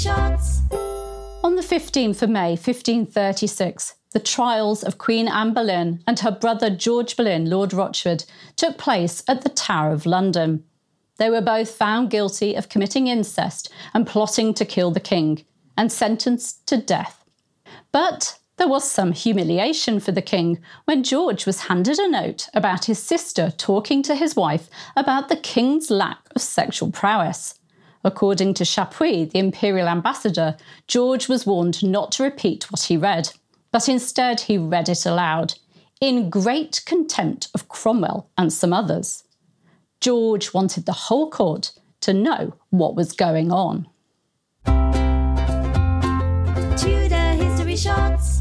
Shots. On the 15th of May 1536, the trials of Queen Anne Boleyn and her brother George Boleyn, Lord Rochford, took place at the Tower of London. They were both found guilty of committing incest and plotting to kill the king, and sentenced to death. But there was some humiliation for the king when George was handed a note about his sister talking to his wife about the king's lack of sexual prowess. According to Chapuys, the imperial ambassador, George was warned not to repeat what he read, but instead he read it aloud, in great contempt of Cromwell and some others. George wanted the whole court to know what was going on. Tudor History Shots.